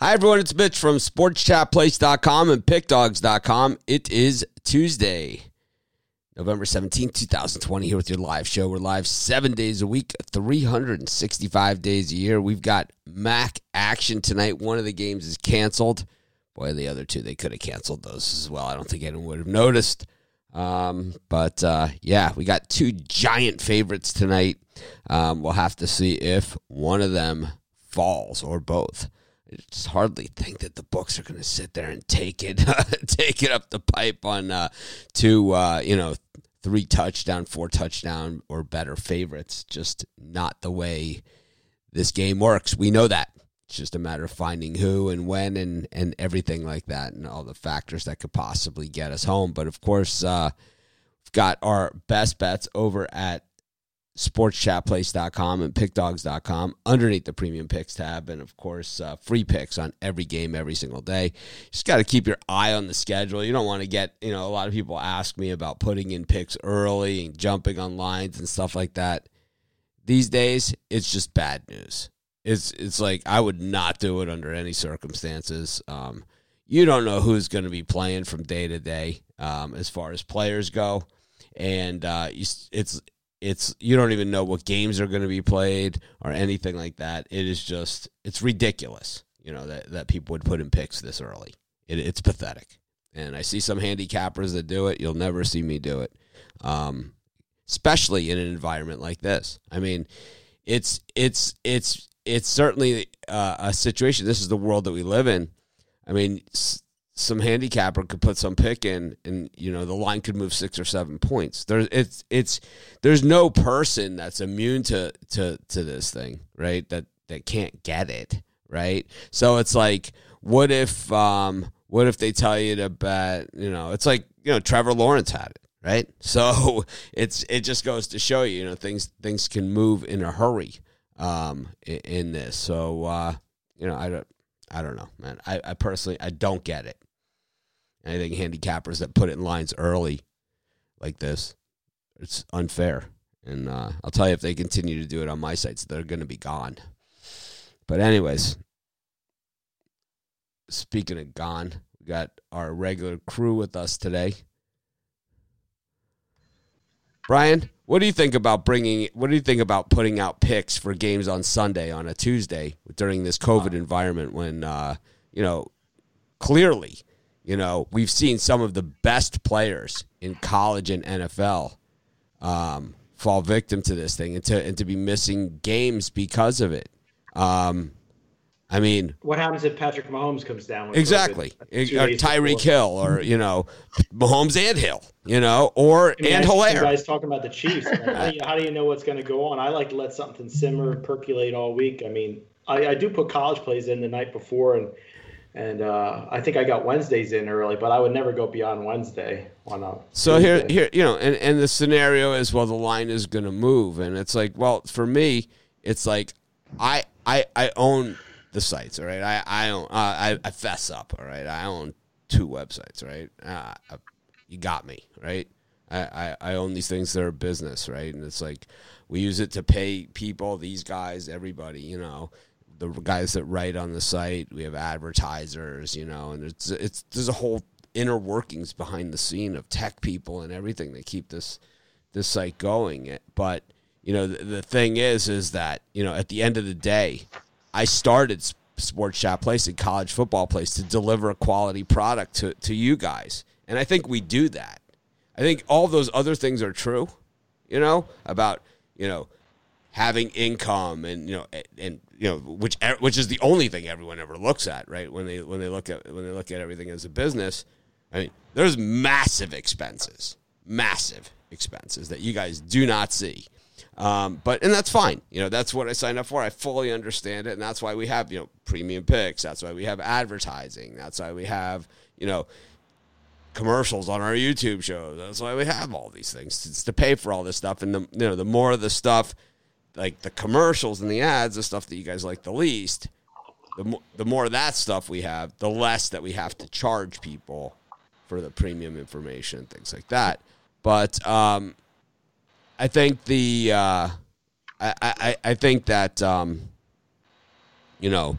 Hi, everyone. It's Mitch from SportsChatPlace.com and PickDogs.com. It is Tuesday, November 17th, 2020, here with your live show. We're live seven days a week, 365 days a year. We've got MAC action tonight. One of the games is canceled. Boy, the other two, they could have canceled those as well. I don't think anyone would have noticed. Um, but uh, yeah, we got two giant favorites tonight. Um, we'll have to see if one of them falls or both. Just hardly think that the books are going to sit there and take it, take it up the pipe on uh, two, uh, you know, three touchdown, four touchdown or better favorites. Just not the way this game works. We know that. It's just a matter of finding who and when and and everything like that, and all the factors that could possibly get us home. But of course, uh, we've got our best bets over at sportschatplace.com and pickdogs.com underneath the premium picks tab and of course uh, free picks on every game every single day. Just got to keep your eye on the schedule. You don't want to get you know a lot of people ask me about putting in picks early and jumping on lines and stuff like that. These days it's just bad news. It's it's like i would not do it under any circumstances. Um, you don't know who's going to be playing from day to day um, as far as players go. And uh, it's it's you don't even know what games are going to be played or anything like that. It is just it's ridiculous, you know, that that people would put in picks this early. It, it's pathetic. And I see some handicappers that do it. You'll never see me do it, um, especially in an environment like this. I mean, it's it's it's it's certainly uh, a situation. This is the world that we live in. I mean, some handicapper could put some pick in and you know the line could move six or seven points. There's it's it's there's no person that's immune to to to this thing right? That that can't get it right? So it's like what if um what if they tell you to bet you know it's like you know trevor lawrence had it right? So it's it just goes to show you you know things things can move in a hurry um in, in this. So uh you know i don't I don't know, man. I, I personally I don't get it. I think handicappers that put it in lines early like this, it's unfair. And uh, I'll tell you, if they continue to do it on my sites, they're going to be gone. But, anyways, speaking of gone, we got our regular crew with us today. Brian, what do you think about bringing? What do you think about putting out picks for games on Sunday on a Tuesday during this COVID environment when uh, you know clearly you know, we've seen some of the best players in college and NFL um, fall victim to this thing and to, and to be missing games because of it. Um, I mean, what happens if Patrick Mahomes comes down? exactly, or Tyreek Hill, or you know, Mahomes and Hill, you know, or I mean, and Helaire. guys talking about the Chiefs. how, do you, how, do you, know what's going to go on? I like to let something simmer, percolate all week. I mean, I, I do put college plays in the night before, and and uh, I think I got Wednesdays in early, but I would never go beyond Wednesday on a. So Tuesday. here, here, you know, and and the scenario is well, the line is going to move, and it's like, well, for me, it's like I I I own the sites, all right. I I own uh, I I fess up, all right. I own two websites, right. Uh, you got me, right. I, I, I own these things that are business, right, and it's like we use it to pay people, these guys, everybody, you know the guys that write on the site. We have advertisers, you know, and it's it's there's a whole inner workings behind the scene of tech people and everything that keep this this site going. But you know, the, the thing is, is that you know, at the end of the day, I started Sports Chat Place and College Football Place to deliver a quality product to to you guys, and I think we do that. I think all those other things are true, you know, about you know having income and you know and you know which which is the only thing everyone ever looks at right? When they when they look at when they look at everything as a business i mean there's massive expenses massive expenses that you guys do not see. Um, but and that's fine. You know that's what i signed up for. I fully understand it. And that's why we have you know premium picks. That's why we have advertising. That's why we have you know commercials on our YouTube shows. That's why we have all these things. It's to pay for all this stuff. And the you know, the more of the stuff like the commercials and the ads, the stuff that you guys like the least, the mo- the more of that stuff we have, the less that we have to charge people for the premium information and things like that. But um, I think the uh, I, I I think that um, you know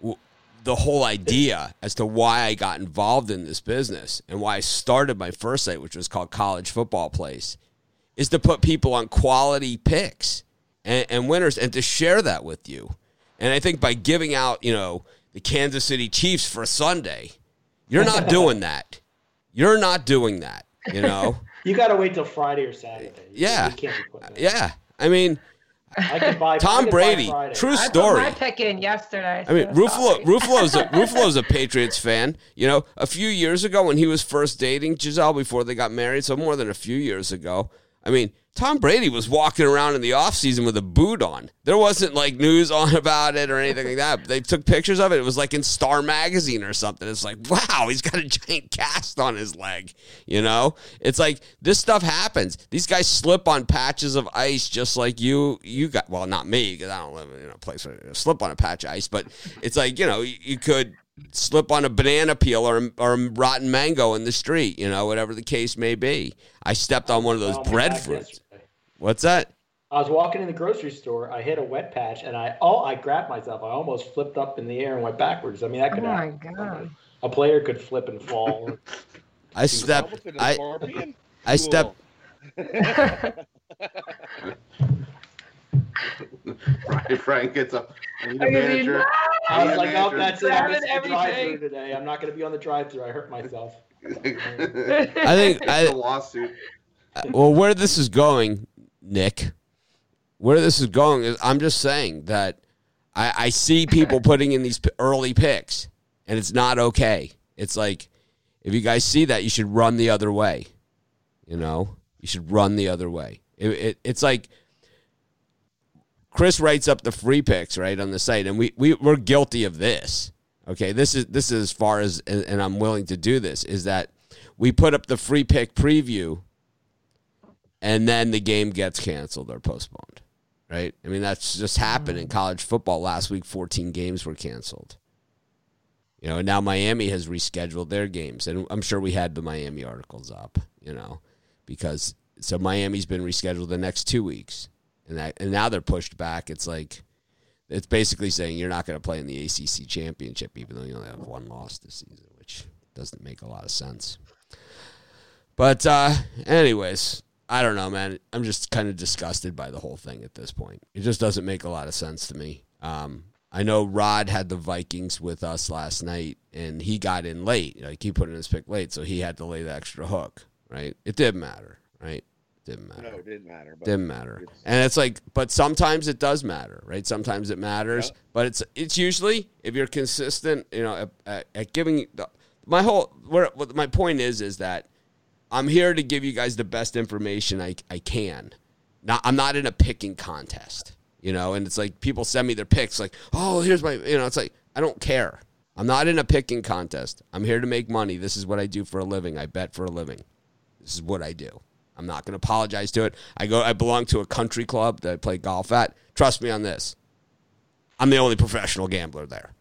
w- the whole idea as to why I got involved in this business and why I started my first site, which was called College Football Place, is to put people on quality picks and, and winners and to share that with you. And I think by giving out, you know, the Kansas City Chiefs for Sunday, you're not doing that. You're not doing that, you know? you got to wait till Friday or Saturday. Yeah. Yeah. I mean, I could buy Tom I could Brady. buy Friday. True I story. put my pick in yesterday. I mean, so Ruffalo, sorry. Ruffalo's a, Ruffalo's a Patriots fan. You know, a few years ago when he was first dating Gisele before they got married, so more than a few years ago. I mean, Tom Brady was walking around in the offseason with a boot on. There wasn't like news on about it or anything like that. They took pictures of it. It was like in Star Magazine or something. It's like, wow, he's got a giant cast on his leg. You know, it's like this stuff happens. These guys slip on patches of ice just like you. You got well, not me because I don't live in a place where you slip on a patch of ice, but it's like you know you, you could slip on a banana peel or or a rotten mango in the street. You know, whatever the case may be. I stepped on one of those Oh, my breadfruits. What's that? I was walking in the grocery store. I hit a wet patch, and I oh, I grabbed myself. I almost flipped up in the air and went backwards. I mean, that could. Oh could my happen. god. A player could flip and fall. I stepped. Almost been a I scorpion? I stepped. Brian, Brian gets up. I need a I mean, manager. no! I was Yeah, like, oh, manager. that's it. I'm missing the drive-through today. I'm not going to be on the drive-through. I hurt myself. I think. I, I a lawsuit. well, where this is going, Nick, where this is going is I'm just saying that I, I see people putting in these early picks, and it's not okay. It's like if you guys see that, you should run the other way. You know, you should run the other way. It, it, it's like Chris writes up the free picks right on the site, and we, we we're guilty of this. Okay, this is this is as far as, and, and I'm willing to do this is that we put up the free pick preview and then the game gets canceled or postponed. Right? I mean, that's just happened in mm. college football. Last week, 14 games were canceled. You know, and now Miami has rescheduled their games. And I'm sure we had the Miami articles up, you know, because so Miami's been rescheduled the next two weeks. And that and now they're pushed back. It's like it's basically saying you're not going to play in the ACC championship, even though you only have one loss this season, which doesn't make a lot of sense. But uh, anyways, I don't know, man. I'm just kind of disgusted by the whole thing at this point. It just doesn't make a lot of sense to me. Um, I know Rod had the Vikings with us last night, and he got in late. Like he put in his pick late, so he had to lay the extra hook. Right? It didn't matter. Right? Didn't matter. No, it didn't matter. But Didn't matter. it's- And it's like, but sometimes it does matter, right? Sometimes it matters, Yeah. but it's it's usually if you're consistent, you know, at, at, at giving the, my whole where what my point is is that I'm here to give you guys the best information I I can. Not I'm not in a picking contest, you know. And it's like people send me their picks, like, oh, here's my, you know, it's like I don't care. I'm not in a picking contest. I'm here to make money. This is what I do for a living. I bet for a living. This is what I do. I'm not going to apologize to it. I go. I belong to a country club that I play golf at. Trust me on this. I'm the only professional gambler there.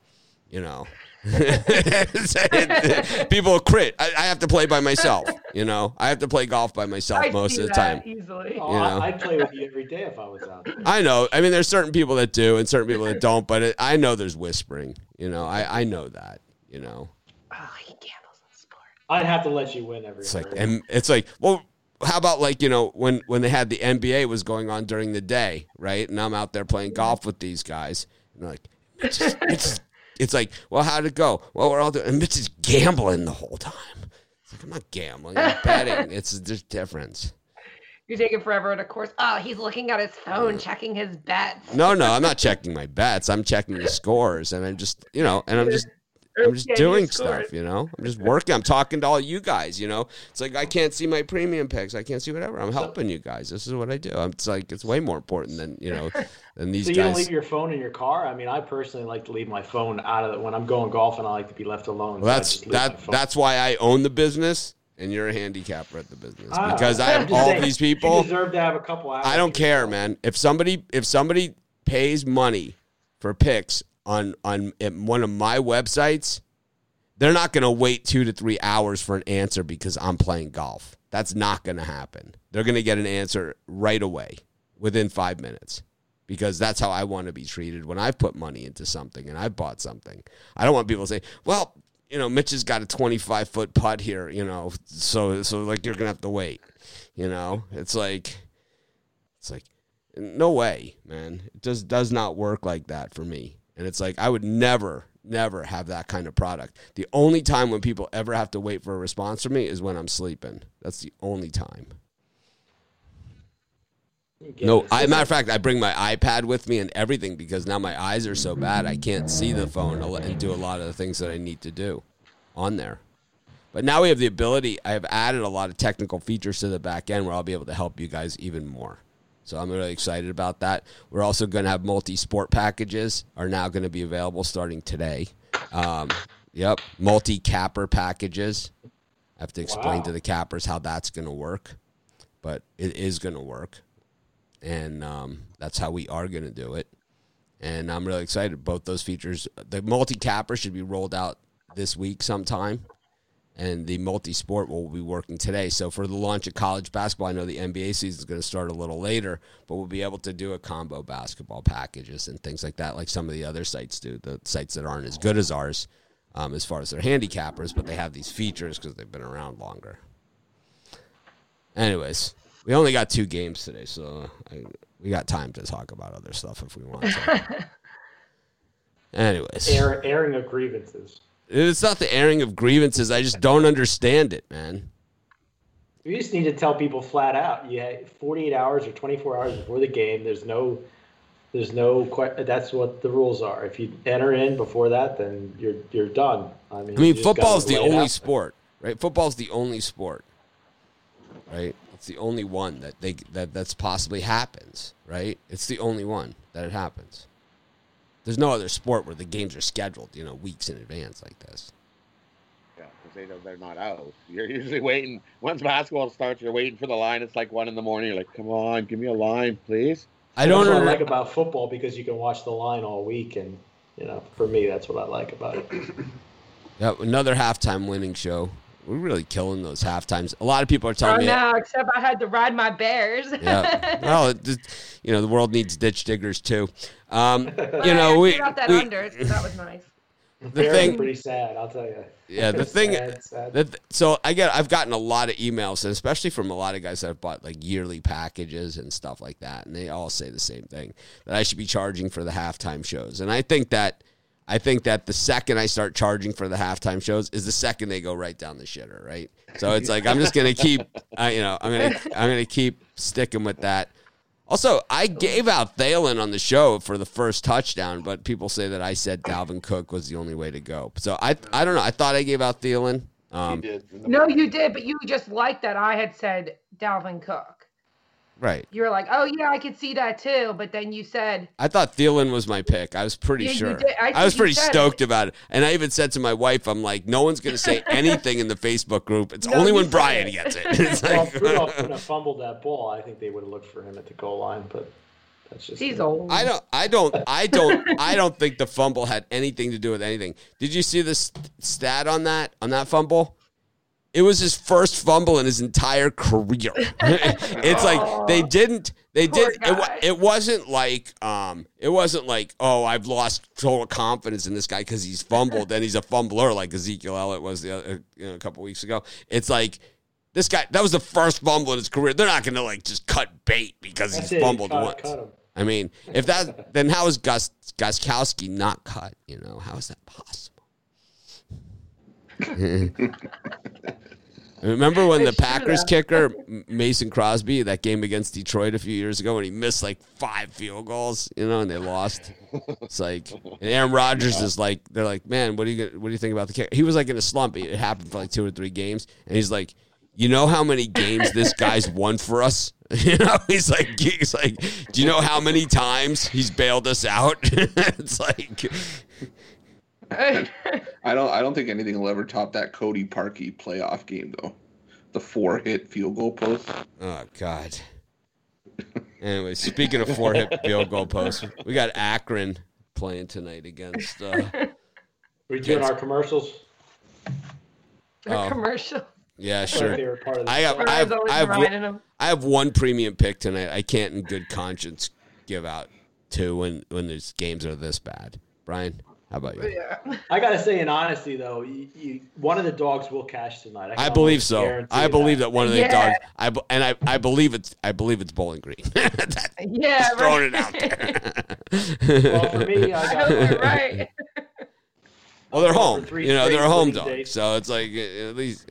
You know, people crit. I, I have to play by myself. You know, I have to play golf by myself I most of the that time. easily. Oh, You know. I, I'd play with you every day if I was out there. I know. I mean, there's certain people that do and certain people that don't. But it, I know there's whispering. You know, I I know that. You know. Oh, he gambles on sport. I'd have to let you win every It's like, and it's like, well, how about like you know when when they had the NBA was going on during the day, right? And I'm out there playing golf with these guys, and they're like, is, Mitch is, it's like, well, how'd it go? Well, we're all doing, and Mitch is gambling the whole time. It's like I'm not gambling, I'm betting. It's there's difference. You're taking forever, and of course, oh, he's looking at his phone, checking his bets. No, no, I'm not checking my bets. I'm checking the scores, and I'm just, you know, and I'm just I'm just Yeah, doing stuff, you know. I'm just working. I'm talking to all you guys, you know. It's like I can't see my premium picks. I can't see whatever. I'm helping you guys. This is what I do. I'm, it's like it's way more important than you know than these So you don't leave your phone in your car? I mean, I personally like to leave my phone out of it when I'm going golfing. I like to be left alone. well, that's my that. That's why I own the business, and you're a handicapper at the business Ah, because I I'm have all saying, these people. deserve to have a couple hours. I don't care, man. If somebody if somebody pays money for picks on on one of my websites, they're not going to wait 2 to 3 hours for an answer because I'm playing golf. That's not going to happen. They're going to get an answer right away within 5 minutes. because that's how I want to be treated when I've put money into something and I've bought something. I don't want people to say, "Well, you know, Mitch has got a 25 foot putt here, you know, so so like you're gonna have to wait." You know, it's like, it's like, no way, man. It just does not work like that for me. And it's like I would never, never have that kind of product. The only time when people ever have to wait for a response from me is when I'm sleeping. That's the only time. No, I, matter of fact, I bring my iPad with me and everything because now my eyes are so bad I can't see the phone and do a lot of the things that I need to do on there. But now we have the ability. I have added a lot of technical features to the back end where I'll be able to help you guys even more. So I'm really excited about that. We're also going to have multi-sport packages are now going to be available starting today. Um, yep, multi-capper packages. I have to explain Wow. to the cappers how that's going to work, but it is going to work, and um, that's how we are going to do it. And I'm really excited. Both those features, the multi-capper should be rolled out this week sometime and the multi-sport will be working today. So for the launch of college basketball, I know the NBA season is going to start a little later, but we'll be able to do a combo basketball packages and things like that, like some of the other sites do. The sites that aren't as good as ours, um, as far as their handicappers, but they have these features because they've been around longer. Anyways, we only got two games today, so I, we got time to talk about other stuff if we want to. Anyways, Air, airing of grievances. It's not the airing of grievances. I just don't understand it, man. You just need to tell people flat out. You had 48 hours or 24 hours before the game. There's no, there's no. That's what the rules are. If you enter in before that, then you're you're done. I mean, I mean, gotta football's the only sport, right? Football's the only sport, right? It's the only one that they that that's possibly happens, right? It's the only one that it happens. There's no other sport where the games are scheduled, you know, weeks in advance like this. Yeah, because they know they're not out. You're usually waiting. Once basketball starts, you're waiting for the line. It's like one in the morning. You're like, come on, give me a line, please. I don't That's what I like about football because you can watch the line all week, and you know, for me, that's what I like about it. Yep, another halftime winning show. We're really killing those half times. A lot of people are Oh telling me no, except I had to ride my bears. Yeah. Well, it, just- you know, the world needs ditch diggers too. Um, But you I know, we, actually got that we- under, so that was nice. the Bears thing, are pretty sad, I'll tell you. yeah, the thing, Sad, sad. the so I get, I've gotten a lot of emails, and especially from a lot of guys that have bought like yearly packages and stuff like that, and they all say the same thing that I should be charging for the halftime shows, and I think that. I think that the second I start charging for the halftime shows is the second they go right down the shitter, right? So it's like I'm just gonna keep, I, you know, I'm gonna I'm gonna keep sticking with that. Also, I gave out Thielen on the show for the first touchdown, but people say that I said Dalvin Cook was the only way to go. So I I don't know. I thought I gave out Thielen. Um, he did. No, you did, but you just liked that I had said Dalvin Cook. Right. You were like, oh yeah, I could see that too, but then you said I thought Thielen was my pick. I was pretty Yeah, sure. I I, was pretty said it. stoked about it. And I even said to my wife, I'm like, no one's going to say anything in the Facebook group. It's No, only when said Brian it. gets it. It's well, like, if Rudolph wouldn't have fumbled that ball, I think they would have looked for him at the goal line, but that's just he's old. I don't, I don't, I don't, I don't think the fumble had anything to do with anything. Did you see this stat on that on that fumble? It was his first fumble in his entire career. it's like they didn't, they did. It, it wasn't like, um, it wasn't like, oh, I've lost total confidence in this guy because he's fumbled and he's a fumbler like Ezekiel Elliott was the other, you know, a couple weeks ago. It's like. This guy, that was the first fumble in his career. They're not going to like just cut bait because That's he's it, fumbled cut, once. cut. I mean, if that, then how is Gus Gostkowski not cut? You know, how is that possible? Remember when the Packers kicker Mason Crosby that game against Detroit a few years ago when he missed like five field goals, you know, and they lost. It's like and Aaron Rodgers is like they're like, man, what do you what do you think about the kicker? He was like in a slump. It happened for like two or three games, and he's like, you know how many games this guy's won for us? You know, he's like, he's like, do you know how many times he's bailed us out? it's like, I don't. I don't think anything will ever top that Cody Parkey playoff game though. The four hit field goal post. oh god. Anyway, speaking of four hit field goal posts, we got Akron playing tonight against. Uh, We doing our commercials. The Oh. commercial. yeah, That's my sure. favorite part of the I have, show. Brian's always I have, reminding. I have one premium pick tonight. I can't, in good conscience, give out two when when these games are this bad. Brian, how about you? Yeah. I gotta say, in honesty though, you, you, one of the dogs will cash tonight. I can believe so. I believe that one of the Yeah. dogs. I and I, I believe it's I believe it's Bowling Green. That- Yeah, Just throwing right. it out there. Well, for me, I I got hope right. well, they're home. three You know, they're a home dog, days. So it's like uh, at least.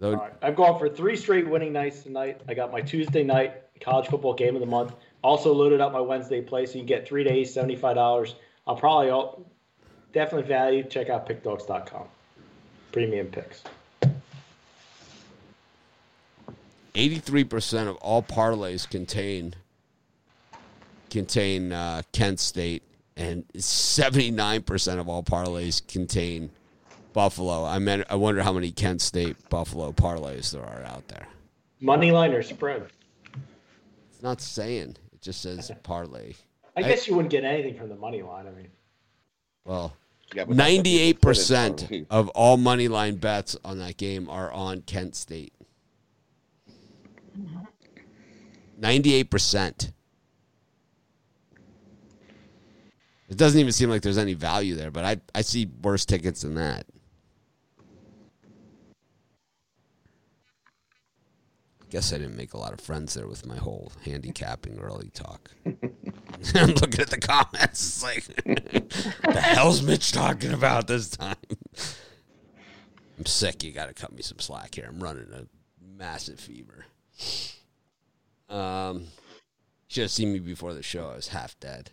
Though, All right. I've gone for three straight winning nights tonight. I got my Tuesday night college football game of the month. Also loaded up my Wednesday play, so you can get three days, seventy five dollars. I'll probably all, definitely value. Check out pickdogs.com. Premium picks. 83% of all parlays contain contain uh, Kent State, and 79% of all parlays contain Buffalo. I mean, I wonder how many Kent State Buffalo parlays there are out there. Money line or spread? It's not saying; it just says parlay. I I- guess you wouldn't get anything from the money line. I mean, Well, Yeah, but that's what people ninety-eight put in percent of all money line bets on that game are on Kent State. Ninety-eight percent. It doesn't even seem like there's any value there, but I I see worse tickets than that. Guess I didn't make a lot of friends there with my whole handicapping early talk. I'm looking at the comments. It's like, the hell's Mitch talking about this time? I'm sick. You got to cut me some slack here. I'm running a massive fever. Um, should have seen me before the show. I was half dead.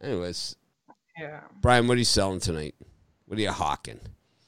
Anyways, Yeah. Brian, what are you selling tonight? What are you hawking?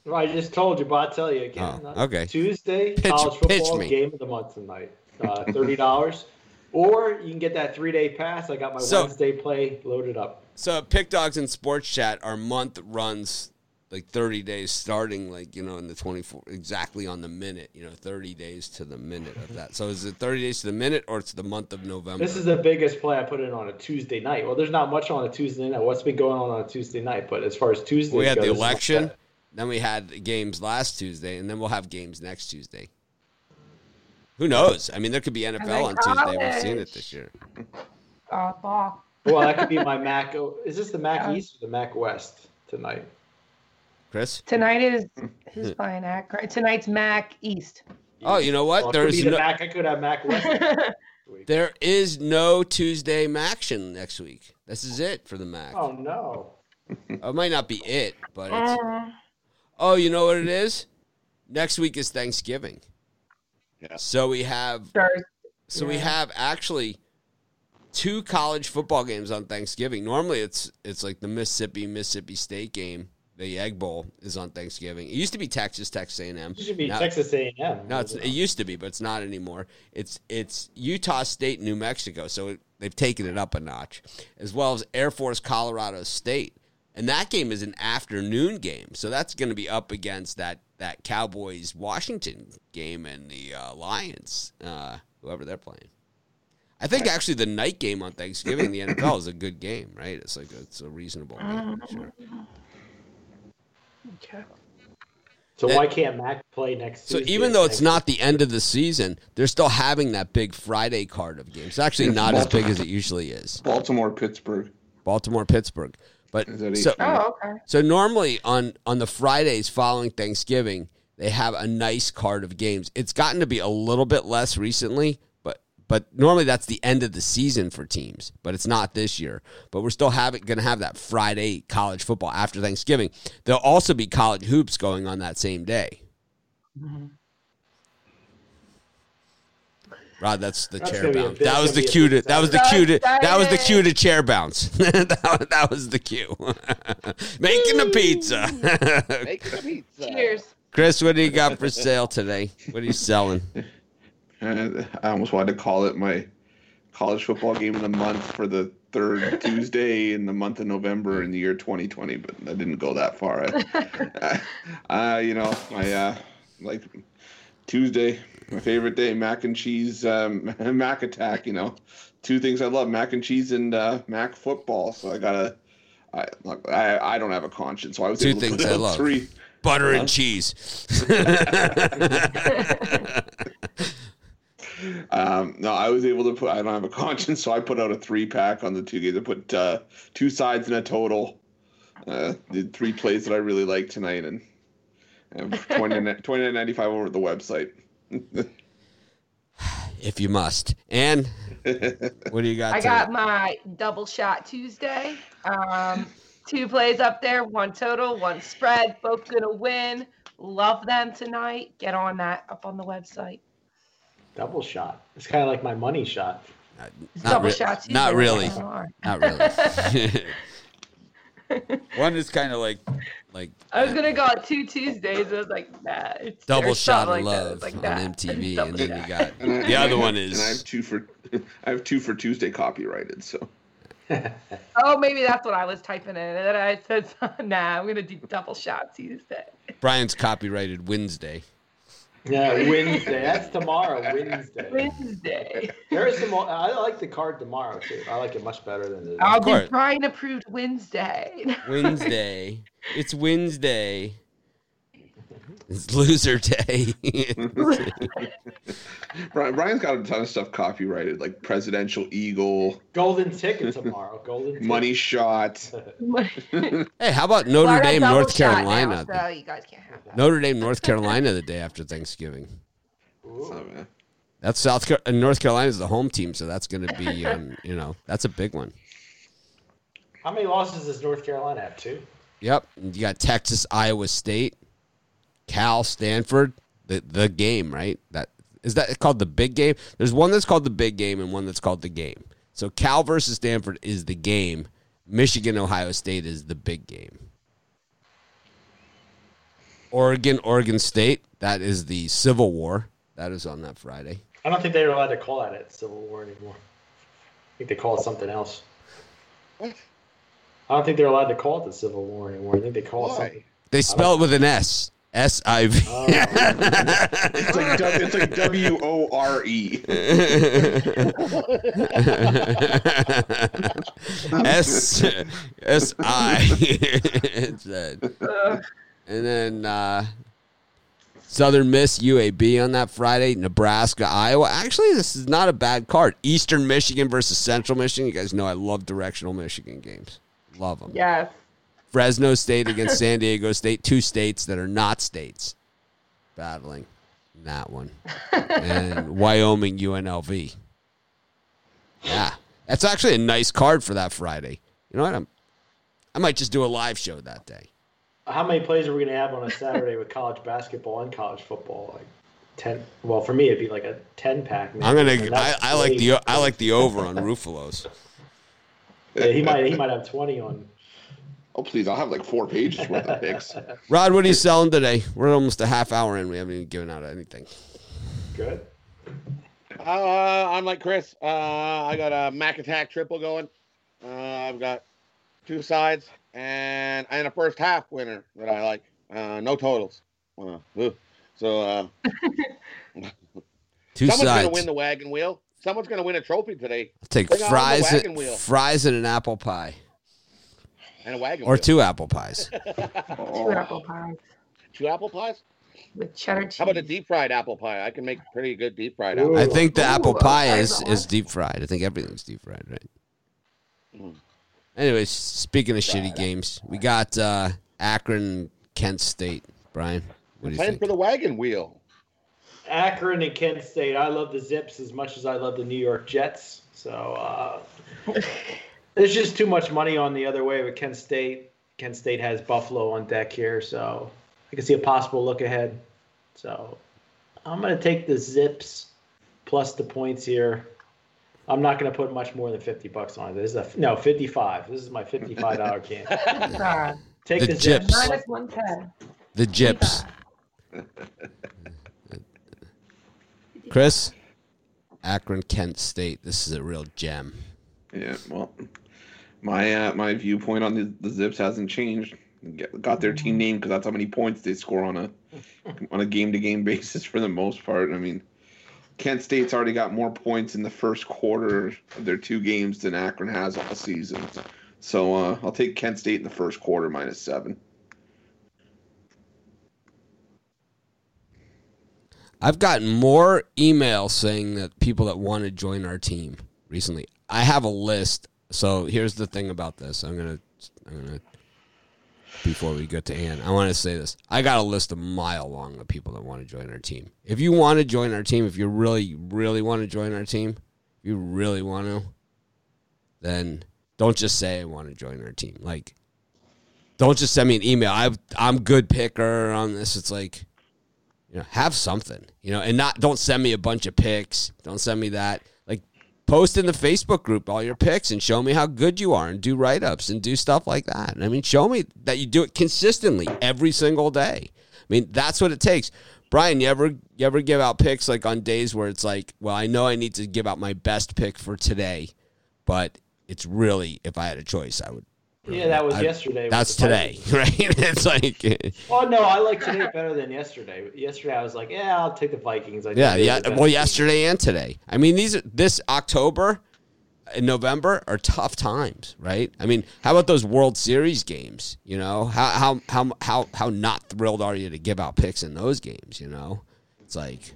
Well, I just told you, but I'll tell you again. Oh, okay. Tuesday Pitch- college football game of the month tonight. Uh, Thirty dollars, or you can get that three day pass. I got my So- Wednesday play loaded up. So, Pick Dogs and Sports Chat, our month runs like 30 days starting like, you know, in the 24, exactly on the minute, you know, 30 days to the minute of that. So, is it 30 days to the minute or it's the month of November? This is the biggest play I put in on a Tuesday night. Well, there's not much on a Tuesday night. What's been going on on a Tuesday night? But as far as Tuesday, we had the this is my election. Then we had games last Tuesday, and then we'll have games next Tuesday. Who knows? I mean, there could be NFL on Tuesday. We've seen it this year. Softball. Well, that could be my Mac. oh, Is this the MAC Yeah. East or the MAC West tonight? Chris? Tonight is who's playing Akron? Tonight's MAC East. Oh, you know what? Well, There's be the no, Mac. I could have MAC West. next week. there is no Tuesday action next week. This is it for the MAC. Oh no! It might not be it, but it's. Uh, Oh, you know what it is? Next week is Thanksgiving. Yeah. So we have Thursday. so we have actually two college football games on Thanksgiving. Normally it's it's like the Mississippi Mississippi State game. The Egg Bowl is on Thanksgiving. It used to be Texas Texas A&M. It should be Now- Texas A&M. No, it's, it used to be, but it's not anymore. It's it's Utah State, New Mexico. So it, they've taken it up a notch, as well as Air Force, Colorado State, and that game is an afternoon game. So that's going to be up against that that Cowboys Washington game and the uh, Lions, uh, whoever they're playing. I think actually the night game on Thanksgiving the NFL is a good game, right? It's like a, it's a reasonable game. Sure. Okay. So that- why can't MAC play next? So Tuesday even though it's not the end of the season, they're still having that big Friday card of games. It's actually not as big as it usually is. Baltimore, Pittsburgh. Baltimore, Pittsburgh. But so. Oh, okay. so normally on on the Fridays following Thanksgiving, they have a nice card of games. It's gotten to be a little bit less recently, but but normally that's the end of the season for teams. But it's not this year. But we're still having going to have that Friday college football after Thanksgiving. There'll also be college hoops going on that same day. Mm-hmm. Rod, that's the That's chair gonna be a bounce. big- That was the gonna cue to. That was the big cue to. That was the Saturday. cue to chair bounce. that, was, that was the cue. Making the pizza. Making a pizza. Cheers. Chris, what do you got for sale today? What are you selling? Uh, I almost wanted to call it my college football game of the month for the third Tuesday in the month of November in the year 2020, but I didn't go that far. I, uh, you know, I uh, like Tuesday, my favorite day, mac and cheese, um, mac attack. You know, two things I love: mac and cheese and uh, mac football. So I gotta. I, look, I I don't have a conscience, so I was Two able to things put I love. three. Butter and cheese. Um, no, I was able to put. I don't have a conscience, so I put out a three pack on the two games. I put uh, two sides in a total. Uh, did three plays that I really like tonight, and, and 29.95 over the website. if you must. And what do you got? I tonight? got my double shot Tuesday. Um, two plays up there, one total, one spread. Both gonna win. Love them tonight. Get on that up on the website. Double shot. It's kind of like my money shot. It's Not double re- shot Tuesday. not really. that's all right. Not really. One is kind of like like I was gonna go on two Tuesdays. I was like, nah. It's double shot of like love It's like on that. MTV, and then shot. you got And I- the other and I- one And I is have two for. I have two for Tuesday copyrighted. So Oh, maybe that's what I was typing in. And then I said, nah, I'm gonna do double shot Tuesday. Brian's copyrighted Wednesday. Yeah, Wednesday. That's tomorrow. Wednesday. Wednesday. There is some. I like the card tomorrow too. I like it much better than the. I'll be do Brian approved Wednesday. Wednesday. it's Wednesday. It's loser day. Brian, Brian's got a ton of stuff copyrighted, like Presidential Eagle, Golden ticket tomorrow. Golden ticket. Money Shot. hey, how about Notre got Dame, North Carolina? Now, so you guys can't have that. Notre Dame, North Carolina, the day after Thanksgiving. Ooh. That's South Car- North Carolina is the home team, so that's going to be, um, you know, that's a big one. How many losses does North Carolina have? Two. Yep, you got Texas, Iowa State, Cal, Stanford, the the game, right? That is that called the big game. There's one that's called the big game and one that's called the game. So Cal versus Stanford is the game. Michigan, Ohio State is the big game. Oregon, Oregon State, that is the Civil War. That is on that Friday. I don't think they're allowed to call that it Civil War anymore. I think they call it something else. What? I don't think they're allowed to call it the Civil War anymore. I think they call it Why? something. They spell it with an S. S I V. Oh. it's like W- it's like W O R E. S S I. And then uh, Southern Miss UAB on that Friday. Nebraska Iowa. Actually, this is not a bad card. Eastern Michigan versus Central Michigan. You guys know I love directional Michigan games. Love them. Yes. Fresno State against San Diego State. Two states that are not states battling that one. and Wyoming UNLV. Yeah. That's actually a nice card for that Friday. You know what? I'm, I might just do a live show that day. How many plays are we going to have on a Saturday with college basketball and college football? Like ten. Well, for me, it'd be like a ten pack. I'm gonna. I, I like the. way- I like the over on Ruffalo's. Yeah, he might. He might have twenty on. Oh please, I'll have like four pages worth of picks. Rod, what are you selling today? We're almost a half hour in. We haven't even given out anything. Good. Uh, I'm like Chris. Uh, I got a Mac Attack triple going. Uh, I've got two sides and and a first half winner that I like. Uh, no totals. Uh, so uh, Two someone's sides. gonna win the wagon wheel. Someone's gonna win a trophy today I'll take Bring fries, wagon fries and an apple pie, and a wagon or wheel. two apple pies. two apple pies Two apple pies. with cheddar cheese. How about a deep fried apple pie? I can make pretty good deep fried Ooh. apple. I think the Ooh, apple pie like is that is one. deep fried. I think everything's deep fried, right? Mm. Anyways, speaking of shitty games, we got uh, Akron, Kent State. Brian, what do you Playing think? for the wagon wheel. Akron and Kent State. I love the Zips as much as I love the New York Jets. So uh, there's just too much money on the other way with Kent State. Kent State has Buffalo on deck here, so I can see a possible look ahead. So I'm going to take the Zips plus the points here. I'm not going to put much more than 50 bucks on it. This is a no 55. This is my $55 can. Uh, Take The the, Zips. Gyps. minus 110. the Gyps. Chris, Akron, Kent State. This is a real gem. Yeah. Well, my uh, my viewpoint on the, the Zips hasn't changed. Get- Got their team name because that's how many points they score on a on a game to game basis for the most part. I mean, Kent State's already got more points in the first quarter of their two games than Akron has all season. So uh, I'll take Kent State in the first quarter minus seven. I've gotten more emails saying that people that want to join our team recently. I have a list. So here's the thing about this. I'm gonna, I'm gonna. Before we get to Ann, I want to say this. I got a list a mile long of people that want to join our team. If you want to join our team, if you really, really want to join our team, if you really want to, then don't just say I want to join our team. Like, don't just send me an email. I I'm good picker on this. It's like, you know, have something, you know, and not don't send me a bunch of pics. Don't send me that. Like, post in the Facebook group all your picks and show me how good you are, and do write ups and do stuff like that. I mean, show me that you do it consistently every single day. I mean, that's what it takes. Brian, you ever you ever give out picks like on days where it's like, well, I know I need to give out my best pick for today, but it's really if I had a choice, I would. Yeah, that was I- yesterday. That's today, right? It's like, Oh no, I like today better than yesterday. Yesterday I was like, yeah, I'll take the Vikings. I yeah, yeah. Well, yesterday and today. I mean, these are- this October and November are tough times, right? I mean, how about those World Series games? You know, how how how how how not thrilled are you to give out picks in those games? You know, it's like.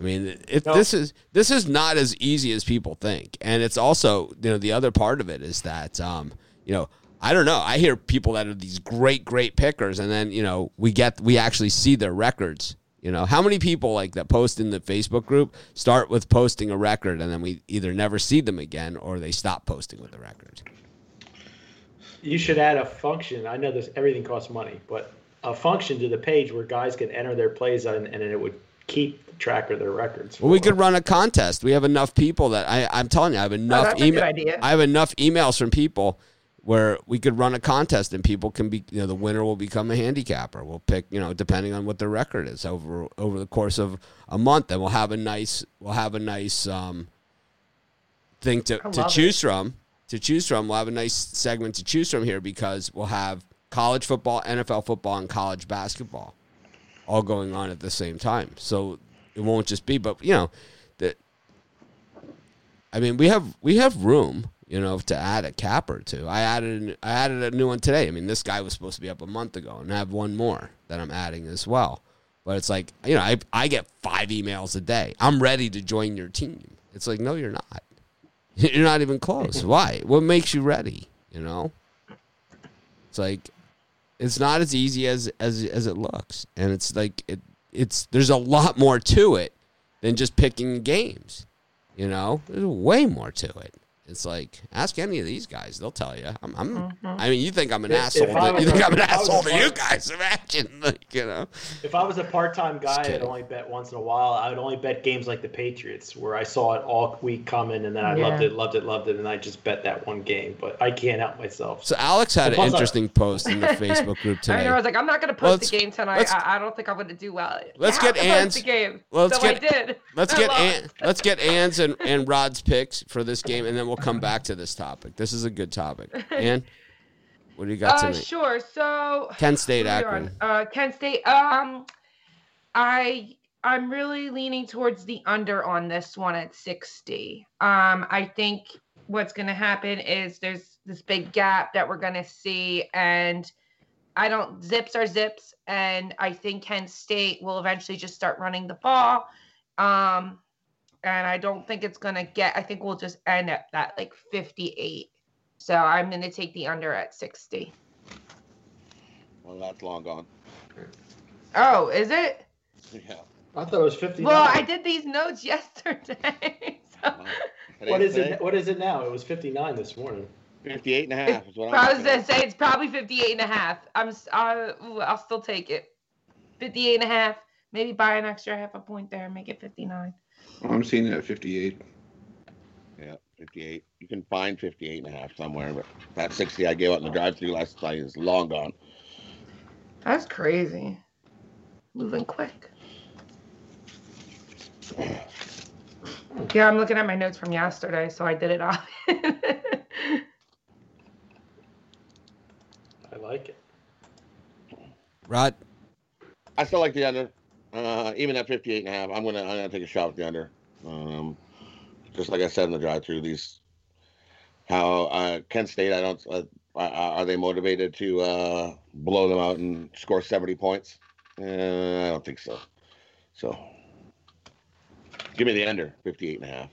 I mean, No. this is this is not as easy as people think, and it's also you know the other part of it is that um, you know I don't know I hear people that are these great great pickers, and then you know we get we actually see their records. You know how many people like that post in the Facebook group start with posting a record, and then we either never see them again or they stop posting with the record. You should add a function. I know this everything costs money, but a function to the page where guys can enter their plays on, and it would keep track of their records. Well, we could run a contest. We have enough people that I, I'm telling you, I have oh, enough that's a good email. I have enough emails from people where we could run a contest and people can be, you know, the winner will become a handicapper. We'll pick, you know, depending on what their record is over over the course of a month, and we'll have a nice, we'll have a nice um, thing to, to choose from. To choose from, we'll have a nice segment to choose from here because we'll have college football, NFL football, and college basketball all going on at the same time. So it won't just be, but you know, that. I mean, we have we have room, you know, to add a cap or two. I added I added a new one today. I mean, this guy was supposed to be up a month ago, and I have one more that I'm adding as well. But it's like you know, I I get five emails a day. I'm ready to join your team. It's like no, you're not. You're not even close. Why? What makes you ready? You know. It's like it's not as easy as as as it looks, and it's like it it's there's a lot more to it than just picking games. You know, there's way more to it. It's like ask any of these guys; they'll tell you. I'm, I'm mm-hmm. I mean, you think I'm an If- asshole? if I to- was you think a- I'm an if I was a asshole to you part- guys? Imagine, like you know. If I was a part-time guy, I'd only bet once in a while. I would only bet games like the Patriots, where I saw it all week coming, and then I loved it, loved it, loved it, and I just bet that one game. But I can't help myself. So Alex had an Plus, I- interesting post in the Facebook group I know. I was like, I'm not going to Let's- post the game tonight. I, I don't think I'm going to do well. Let's You get have Ann's- the game. let's so get- I did. Let's I get lost. Ann, let's get Ann's and, and Rod's picks for this game, and then we'll come back to this topic. This is a good topic. And what do you got Uh, tonight? sure. So Kent State, Who are we Akron. Uh, Kent State. Um, I I'm really leaning towards the under on this one at 60. Um, I think what's going to happen is there's this big gap that we're going to see, and I don't zips are zips, and I think Kent State will eventually just start running the ball. Um, and I don't think it's going to get. I think we'll just end at that like 58. So I'm going to take the under at 60. Well, that's long gone. Oh, is it? Yeah. I thought it was 50. Well, I did these notes yesterday. so Well, What today's is it? What is it now? It was 59 this morning. 58 and a half is what I I'm was gonna say it's probably 58 and a half. I'm s- uh, ooh, I'll still take it. 58 and a half. Maybe buy an extra half a point there and make it 59. I'm seeing it at 58. Yeah, 58. You can find 58 and a half somewhere, but that 60 I gave out in the drive-through last night is long gone. That's crazy. Moving quick. Yeah, I'm looking at my notes from yesterday, so I did it off. I like it. Rod, I still like the under. Uh, even at 58 and a half, I'm gonna I'm gonna take a shot with the under. Um, just like I said in the drive-through, these how uh, Kent State. I don't. Uh, are- are they motivated to uh, blow them out and score 70 points? Uh, I don't think so. So give me the under 58 and a half.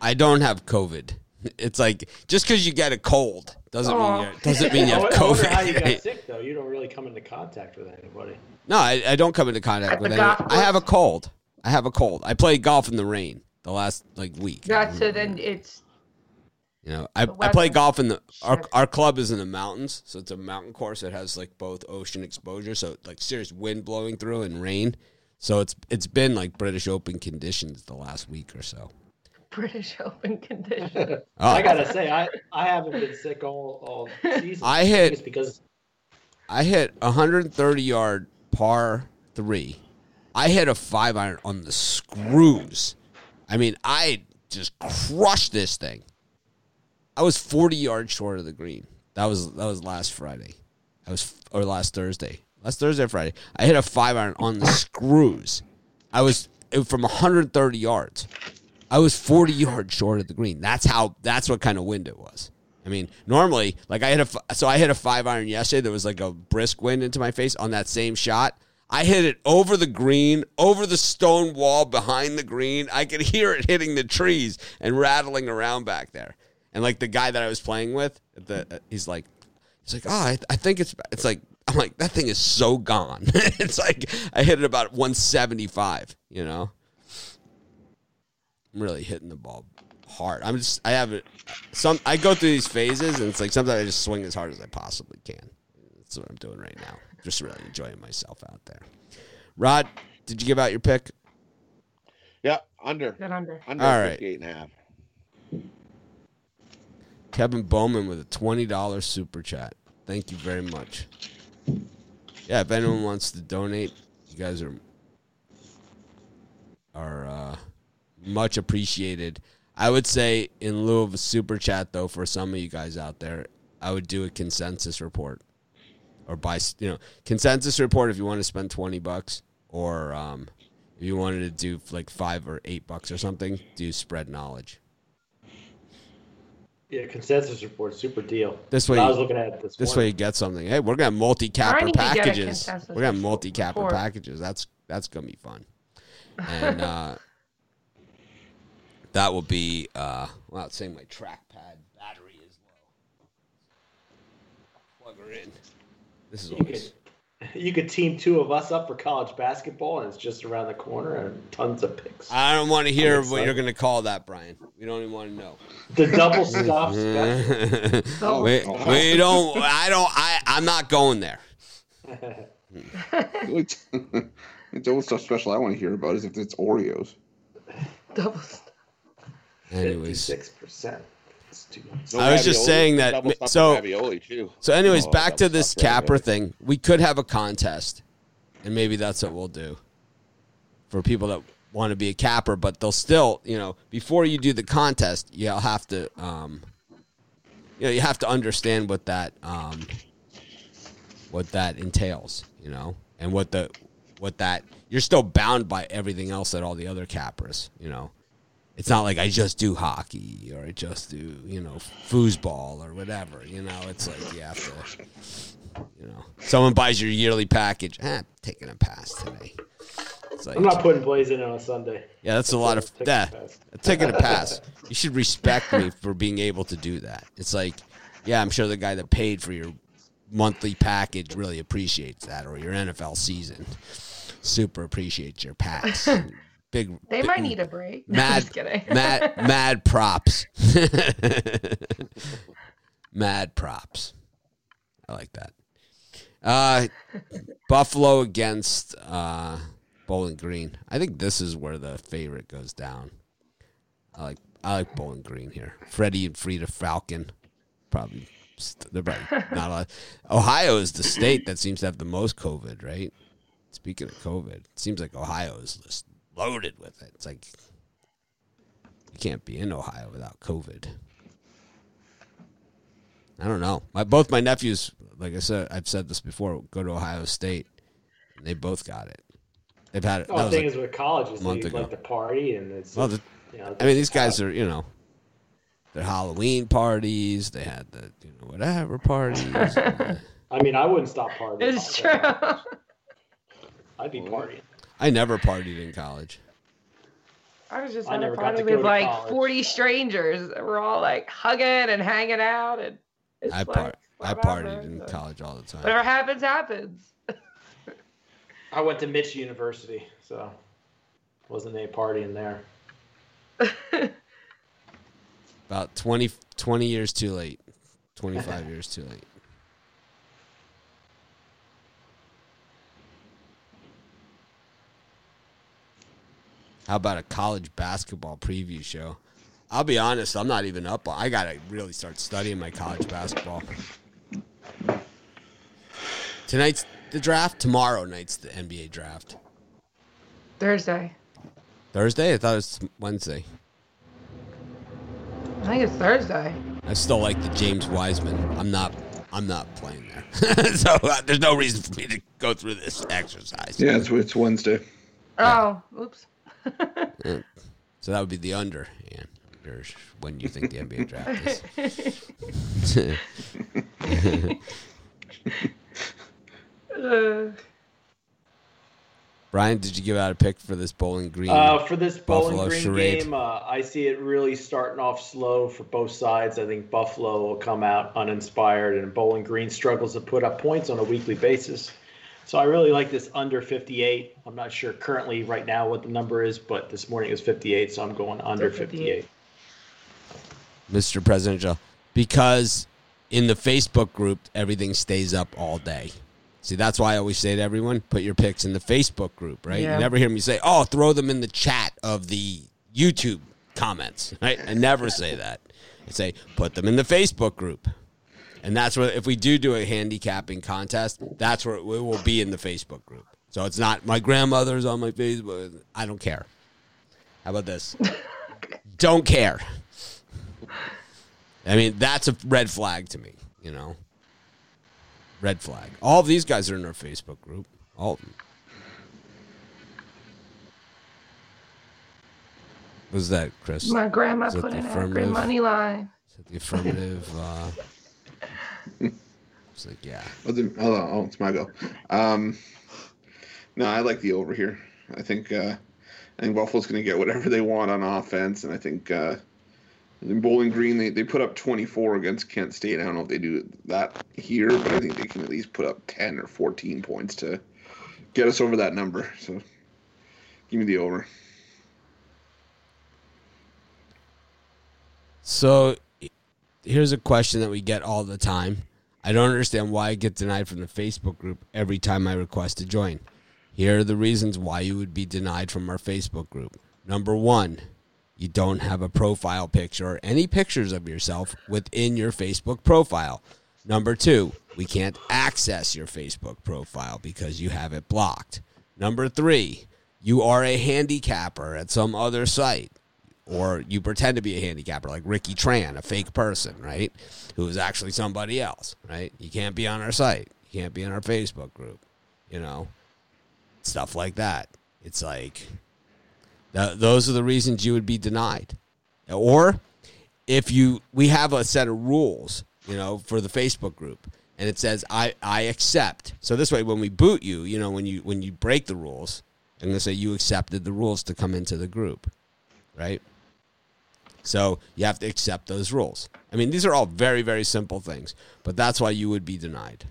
I don't have COVID. It's like just because you get a cold doesn't Aw. mean you doesn't mean you have I wonder- I how you COVID. got sick though. You don't really come into contact with anybody. no, I, I don't come into contact with The anyone. I have a cold. I have a cold. I played golf in the rain the last like week. Yeah, so then it's You know, I, I play golf in the our our club is in the mountains, so it's a mountain course It has like both ocean exposure, so like serious wind blowing through and rain. So it's it's been like British Open conditions the last week or so. British Open condition. Oh, I gotta say, I, I haven't been sick all, all season. I hit- because I hit 130 yard par three. I hit a five iron on the screws. I mean, I just crushed this thing. I was 40 yards short of the green. That was that was last Friday. I was or last Thursday. Last Thursday or Friday. I hit a five iron on the screws. I was it, from 130 yards. I was 40 yards short of the green. That's how. That's what kind of wind it was. I mean, normally, like I hit a, so I hit a five iron yesterday. There was like a brisk wind into my face on that same shot. I hit it over the green, over the stone wall behind the green. I could hear it hitting the trees and rattling around back there. And like the guy that I was playing with, the he's like, he's like, oh, I, I think it's it's like I'm like that thing is so gone. it's like I hit it about 175. You know. I'm really hitting the ball hard. I'm just I have it some I go through these phases and it's like sometimes I just swing as hard as I possibly can. That's what I'm doing right now. Just really enjoying myself out there. Rod, did you give out your pick? Yeah, under. Good under. Under All right. 58 and a half. Kevin Bowman with a twenty dollars super chat. Thank you very much. Yeah, if anyone wants to donate, you guys are are uh, much appreciated. I would say in lieu of a super chat though, for some of you guys out there, I would do a consensus report or buy you know consensus report if you want to spend twenty bucks or um, if you wanted to do like five or eight bucks or something, do spread knowledge. yeah, consensus report, super deal. This way I you- was looking at it this, This way you get something. Hey, we're gonna multi-capper need to packages. We're gonna multi-capper packages. That's that's gonna be fun. And uh, that will be uh, well, it's saying my trackpad battery is low. Plug her in. This is You always could, you could team two of us up for college basketball, and it's just around the corner, and tons of picks. I don't want to hear what excited. you're gonna call that, Brian. We don't even want to know. The double stop special. we, we don't. I don't. I. I'm not going there. It's, it's always stuff special I want to hear about is if it's Oreos. Double. Anyways, Fifty-six percent. It's. No I was just saying that- so- too. So, anyways, Oh, back to this capper ravioli. thing. We could have a contest, and maybe that's what we'll do for people that want to be a capper. But they'll still, you know, before you do the contest, you'll have to, um, you know, you have to understand what that, um, what that entails, you know, and what the, what that. You're still bound by everything else that all the other cappers, you know. It's not like I just do hockey or I just do, you know, foosball or whatever. You know, it's like you have to, you know, someone buys your yearly package. Eh, taking a pass today. It's like, I'm not putting plays in on a Sunday. yeah, that's a lot of Taking a that. pass. Taking a pass. You should respect me for being able to do that. It's like, yeah, I'm sure the guy that paid for your monthly package really appreciates that, or your NFL season. Super appreciates your pass. Big. They big- might need a break. Mad, just kidding. mad, mad props. mad props. I like that. Uh, Buffalo against uh, Bowling Green. I think this is where the favorite goes down. I like I like Bowling Green here. Freddie and Frieda Falcon, probably they're probably not a lot. Ohio is the state that seems to have the most COVID, right? Speaking of COVID, it seems like Ohio is just loaded with it. It's like you can't be in Ohio without COVID. I don't know. My both my nephews, like I said, I've said this before, go to Ohio State. And they both got it. They've had it. No, the thing like- is with colleges, is month they ago. like to party and it's. well, the, you know, I mean, these guys are, you know, their Halloween parties. They had the, you know, whatever parties. I mean, I wouldn't stop partying. It's true. I'd be partying. I never partied in college. I was just I at a never got party to go with to like college. 40 strangers. We're all like hugging and hanging out. And it's I like, part I partied in college all the time. Whatever happens, happens. I went to Mitch University, so wasn't any partying there. About 20, 20 years too late. 25 years too late. How about a college basketball preview show? I'll be honest, I'm not even up. I got to really start studying my college basketball. Tonight's the draft. Tomorrow night's the NBA draft. Thursday. Thursday? I thought it was Wednesday. I think it's Thursday. I still like the James Wiseman. I'm not. I'm not playing there, so uh, there's no reason for me to go through this exercise. Yeah, it's, it's Wednesday. Oh, oops. So that would be the under, and there's when you think the NBA draft is. Uh, Brian, did you give out a pick for this Bowling Green? Uh, for this Bowling Buffalo Green charade. game, uh, I see it really starting off slow for both sides. I think Buffalo will come out uninspired, and Bowling Green struggles to put up points on a weekly basis. So I really like this under 58. I'm not sure currently right now what the number is, but this morning it was 58, so I'm going under Under 58. 58. Mr. Presidential, because in the Facebook group, everything stays up all day. See, that's why I always say to everyone, put your picks in the Facebook group, right? Yeah. You never hear me say, oh, throw them in the chat of the YouTube comments, right? I never say that. I say, put them in the Facebook group. And that's where, if we do do a handicapping contest, that's where it will be in the Facebook group. So it's not my grandmother's on my Facebook. I don't care. How about this? don't care. I mean, that's a red flag to me, you know? Red flag. All of these guys are in our Facebook group. All of them. What was that, Chris? my grandma that put in a money line. Is that the affirmative? Uh, it's like, yeah. Oh, oh, oh, it's my go. Um, no, I like the over here. I think uh, I think Buffalo's going to get whatever they want on offense, and I think uh, in Bowling Green they, they put up 24 against Kent State. I don't know if they do that here, but I think they can at least put up 10 or 14 points to get us over that number. So give me the over. So here's a question that we get all the time. I don't understand why I get denied from the Facebook group every time I request to join. Here are the reasons why you would be denied from our Facebook group. Number one, you don't have a profile picture or any pictures of yourself within your Facebook profile. Number two, we can't access your Facebook profile because you have it blocked. Number three, you are a handicapper at some other site or you pretend to be a handicapper like Ricky Tran, a fake person, right? Who is actually somebody else, right? You can't be on our site. You can't be in our Facebook group, you know? Stuff like that. It's like th- those are the reasons you would be denied. Or if you we have a set of rules, you know, for the Facebook group and it says I I accept. So this way when we boot you, you know, when you when you break the rules, I'm going to say you accepted the rules to come into the group, right? So you have to accept those rules. I mean, these are all very, very simple things, but that's why you would be denied.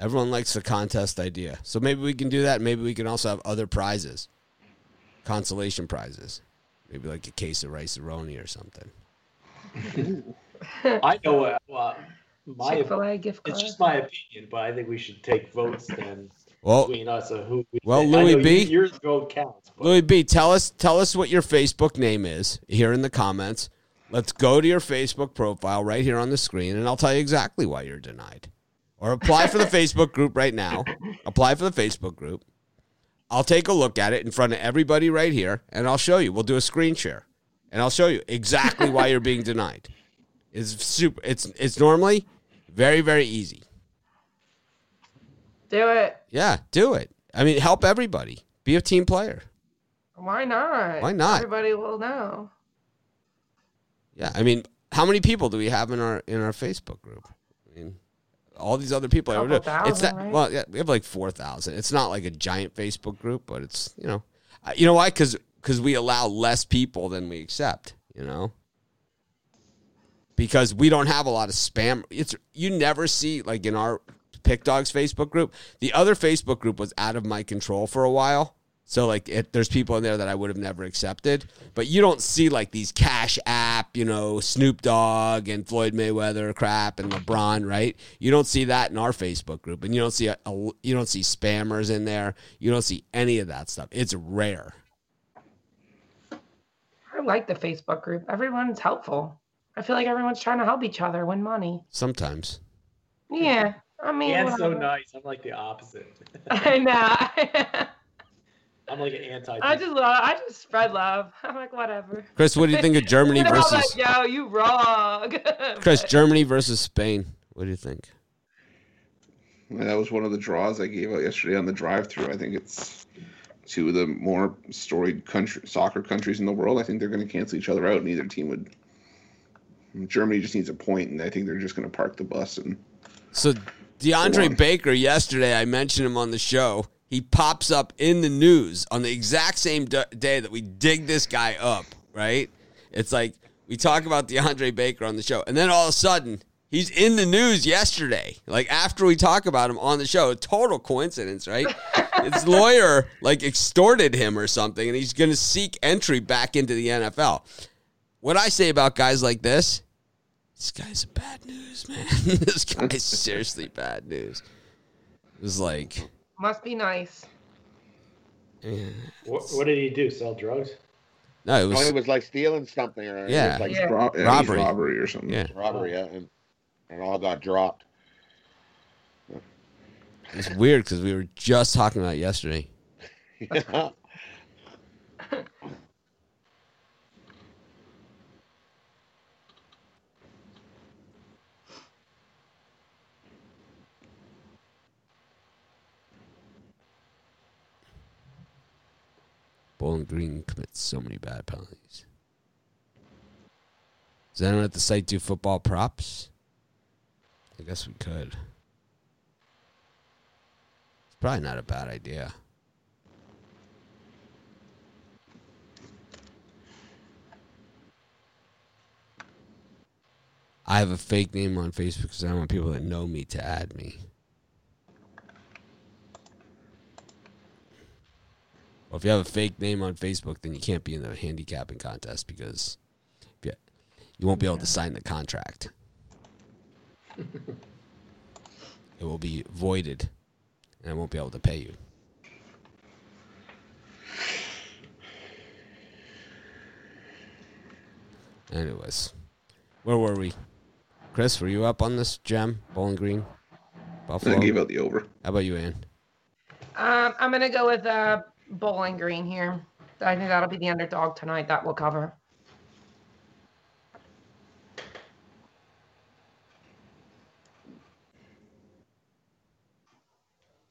Everyone likes the contest idea. So maybe we can do that. Maybe we can also have other prizes, consolation prizes. Maybe like a case of rice roni or something. I know what uh, my Chick fil A gift card. it's just my opinion, but I think we should take votes then Well, between us who. We Well, think. Louis B. your vote counts. But Louis B, tell us tell us what your Facebook name is here in the comments. Let's go to your Facebook profile right here on the screen, and I'll tell you exactly why you're denied. Or apply for the Facebook group right now. Apply for the Facebook group. I'll take a look at it in front of everybody right here, and I'll show you. We'll do a screen share, and I'll show you exactly why you're being denied. It's super. It's it's normally very very easy. Do it. Yeah, do it. I mean, help everybody. Be a team player. Why not? Why not? Everybody will know. Yeah, I mean, how many people do we have in our in our Facebook group? I mean, all these other people. Couple it's not thousand, right? well, yeah, we have like four thousand. It's not like a giant Facebook group, but it's you know, you know why? Because because we allow less people than we accept. You know, because we don't have a lot of spam. It's you never see like in our Pickdawgz Facebook group. The other Facebook group was out of my control for a while. So like it, there's people in there that I would have never accepted, but you don't see like these Cash App, you know, Snoop Dogg and Floyd Mayweather crap and LeBron, right? You don't see that in our Facebook group, and you don't see a, a you don't see spammers in there. You don't see any of that stuff. It's rare. I like the Facebook group. Everyone's helpful. I feel like everyone's trying to help each other win money. Sometimes Yeah. I mean, Dan's so nice. I'm like the opposite. I know. I'm like an anti. I just love. I just spread love. I'm like, whatever. Chris, what do you think of Germany And I'm versus like, yo, you wrong. Chris? Germany versus Spain. What do you think? That was one of the draws I gave out yesterday on the drive-through. I think it's two of the more storied country soccer countries in the world. I think they're going to cancel each other out. Neither team would. Germany just needs a point, and I think they're just going to park the bus and So Go DeAndre. Baker yesterday, I mentioned him on the show. He pops up in the news on the exact same d- day that we dig this guy up, right? It's like we talk about DeAndre Baker on the show, and then all of a sudden he's in the news yesterday. Like after we talk about him on the show, total coincidence, right? His lawyer like extorted him or something, and he's going to seek entry back into the NFL. What I say about guys like this, this guy's bad news, man. this guy's seriously bad news. It was like, Must be nice. What, what did he do? Sell drugs? no, it Oh, was it was like stealing something or it Yeah. like Yeah. Ro- yeah, Robbery. robbery or something. yeah, robbery, yeah, and, and all got dropped. it's weird because we were just talking about it yesterday. Yeah. Bowling Green commits so many bad penalties. Does anyone at the site do football props? I guess we could. It's probably not a bad idea. I have a fake name on Facebook because I want people that know me to add me. Well, if you have a fake name on Facebook, then you can't be in the handicapping contest because if you, you won't be able to sign the contract. it will be voided, and I won't be able to pay you. Anyways, where were we? Chris, were you up on this gem, Bowling Green, I gave out the over. How about you, Ann? Um, I'm gonna go with uh, Bowling Green here. I think that'll be the underdog tonight. That will cover.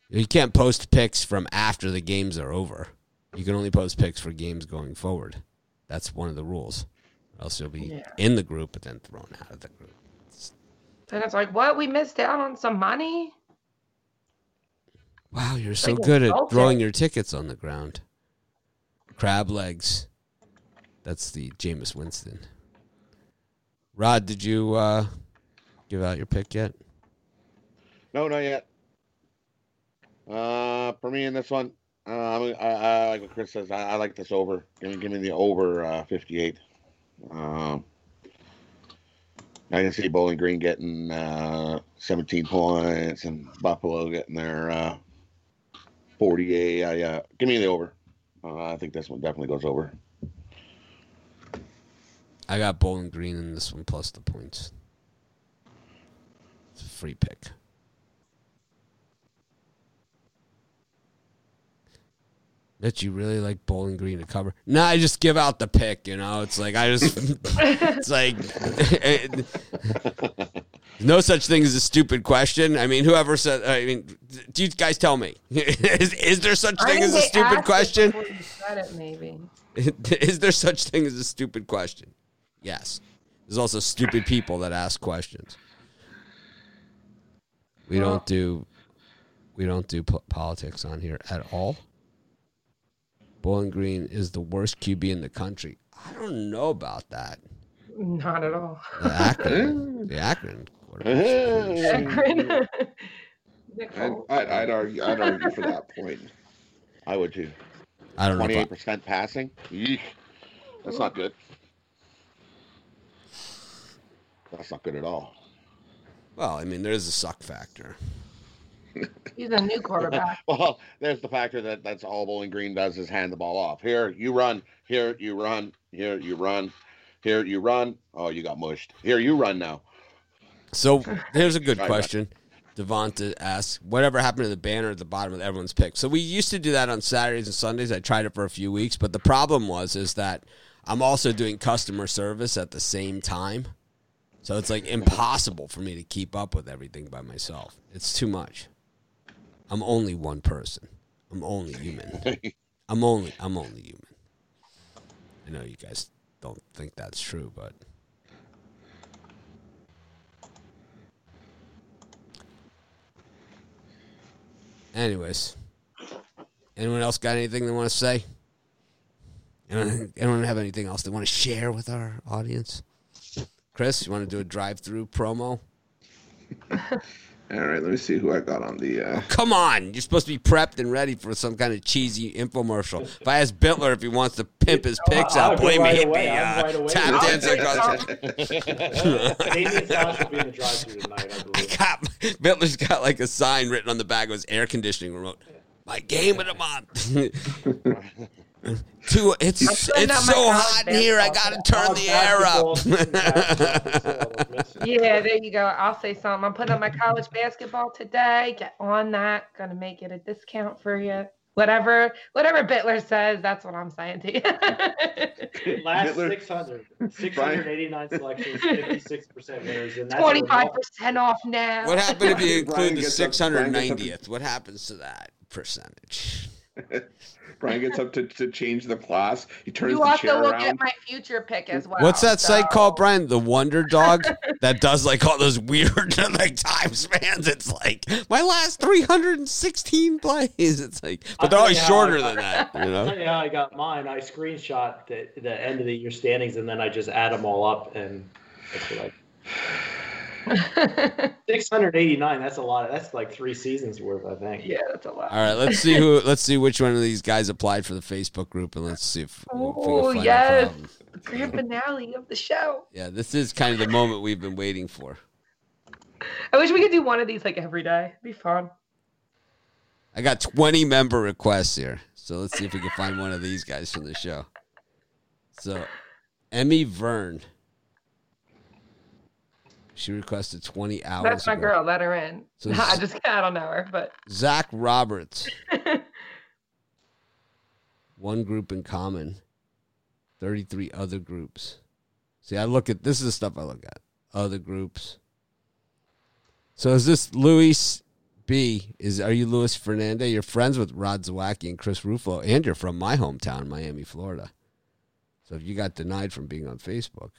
You can't post picks from after the games are over. You can only post picks for games going forward. That's one of the rules. Or else you'll be Yeah. in the group but then thrown out of the group. Then it's like, what? We missed out on some money. Wow, you're so good at throwing your tickets on the ground. Crab legs. That's the Jameis Winston. Rod, did you uh, give out your pick yet? No, not yet. Uh, for me in this one, uh, I, I, I like what Chris says. I, I like this over. Give me, give me the over uh, 58. Um, I can see Bowling Green getting uh, 17 points and Buffalo getting their uh, 48. I, uh, give me the over. Uh, I think this one definitely goes over. I got Bowling Green in this one plus the points. It's a free pick. That you really like Bowling Green to cover? No, I just give out the pick. You know, it's like I just, it's like, no such thing as a stupid question. I mean, whoever said, I mean, do you guys tell me? is, is there such I thing as a stupid question? it, maybe. Is there such thing as a stupid question? Yes. There's also stupid people that ask questions. We Well- don't do we don't do po- politics on here at all. Bowling Green is the worst QB in the country. I don't know about that. Not at all. The Akron, the Akron. Quarterback's pretty I'd, I'd, I'd argue. I'd argue for that point. I would too. I don't know. Twenty-eight About, percent passing. Yeesh. That's not good. That's not good at all. well, I mean, there's a suck factor. He's a new quarterback. Well, there's the factor that that's all Bowling Green does is hand the ball off. Here you run. Here you run. Here you run. Here you run. Oh, you got mushed. Here you run now. So here's a good question. Devonta asks, whatever happened to the banner at the bottom of everyone's pick? So we used to do that on Saturdays and Sundays. I tried it for a few weeks, but the problem was is that I'm also doing customer service at the same time. So it's like impossible for me to keep up with everything by myself. It's too much. I'm only one person. I'm only human. I'm only I'm only human. I know you guys don't think that's true, but anyways, anyone else got anything they want to say? Anyone, anyone have anything else they want to share with our audience? Chris, you want to do a drive-through promo? All right, let me see who I got on the. Uh, Come on, you're supposed to be prepped and ready for some kind of cheesy infomercial. If I ask Bitler if he wants to pimp his picks I'll out, go believe me, he'd be uh, tap I'll dancing take across. Damien Josh will be in the drive-through tonight, I believe. got Bitler's got like a sign written on the back of his air conditioning remote. My game of the month. Two, it's it's so hot in here. I gotta turn the air basketball up. season passed, that's all I was missing. Yeah, there you go. I'll say something. I'm putting up my college basketball today. Get on that. Gonna make it a discount for you. Whatever, whatever Bitler says, that's what I'm saying to you. Last Hitler- 600, 689 selections, 56% winners. And Twenty-five percent off now. what happened if you include the gets up- Brian gets up- 690th? What happens to that percentage? Brian gets up to, to change the class. He turns You the also chair will around. get my future pick as well. What's that site called, Brian? The Wonder Dog that does like all those weird like time spans. It's like my last 316 plays. It's like, but they're always shorter I than that. You know. Yeah, I got mine. I screenshot the, the end of the year standings and then I just add them all up and that's what I. 689. That's a lot. Of, that's like three seasons worth, I think. yeah, that's a lot. All right, let's see who. Let's see which one of these guys applied for the Facebook group, and let's see if, if we can Oh, find yes. a problem. Grand finale of the show. Yeah, this is kind of the moment we've been waiting for. I wish we could do one of these like every day. It'd be fun. I got 20 member requests here, so let's see if we can find one of these guys from the show. So, Emmy Verne. She requested 20 hours. That's my ago. girl. Let her in. So I s- just I don't know her, but Zach Roberts. One group in common. 33 other groups. See, I look at this is the stuff I look at. Other groups. So is this Luis B? Is are you Luis Fernandez? You're friends with Rod Zawacki and Chris Rufo, and you're from my hometown, Miami, Florida. So if you got denied from being on Facebook,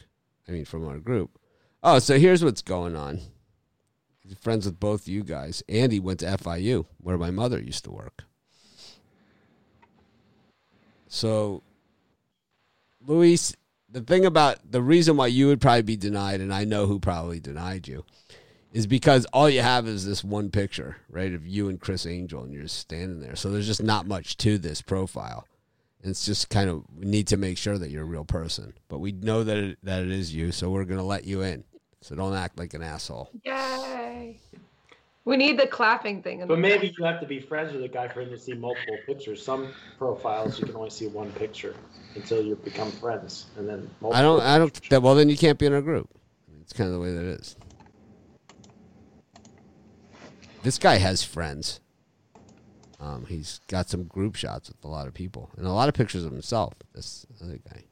I mean from our group. Oh, so here's what's going on. He's friends with both you guys. Andy went to FIU, where my mother used to work. So, Luis, the thing about the reason why you would probably be denied, and I know who probably denied you, is because all you have is this one picture, right, of you and Criss Angel, and you're standing there. So there's just not much to this profile. And it's just kind of we need to make sure that you're a real person, but we know that it, that it is you, so we're gonna let you in. So don't act like an asshole. yay! We need the clapping thing. in But the maybe you have to be friends with a guy for him to see multiple pictures. Some profiles you can only see one picture until you become friends, and then multiple I don't. I don't. That, well, then you can't be in our group. It's kind of the way that it is. This guy has friends. Um, he's got some group shots with a lot of people and a lot of pictures of himself. This other guy,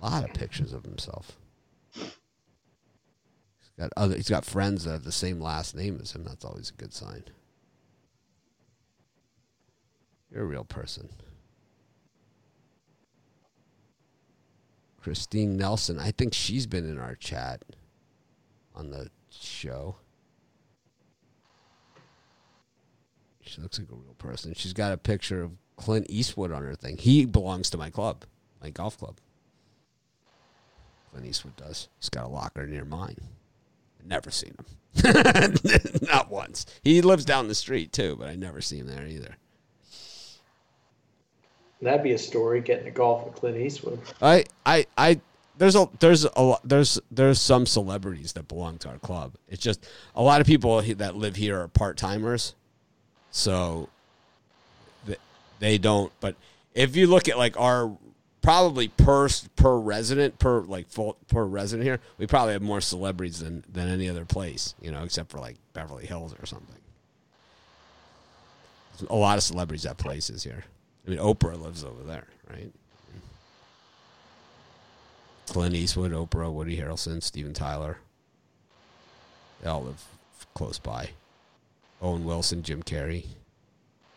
a lot of pictures of himself. He's got other. He's got friends that have the same last name as him. That's always a good sign. You're a real person. Christine Nelson. I think she's been in our chat on the show. She looks like a real person. She's got a picture of Clint Eastwood on her thing. He belongs to my club, my golf club. Clint Eastwood does. He's got a locker near mine. Never seen him. Not once. He lives down the street too, but I never see him there either. That'd be a story getting a golf with Clint Eastwood. I, I, I. There's a there's a lot there's there's some celebrities that belong to our club. It's just a lot of people that live here are part timers, so th- they don't. But if you look at like our probably per per resident per like full per resident here, we probably have more celebrities than than any other place. You know, except for like Beverly Hills or something. A lot of celebrities have places here. I mean, Oprah lives over there, right? Clint Eastwood, Oprah, Woody Harrelson, Steven Tyler. They all live close by. Owen Wilson, Jim Carrey.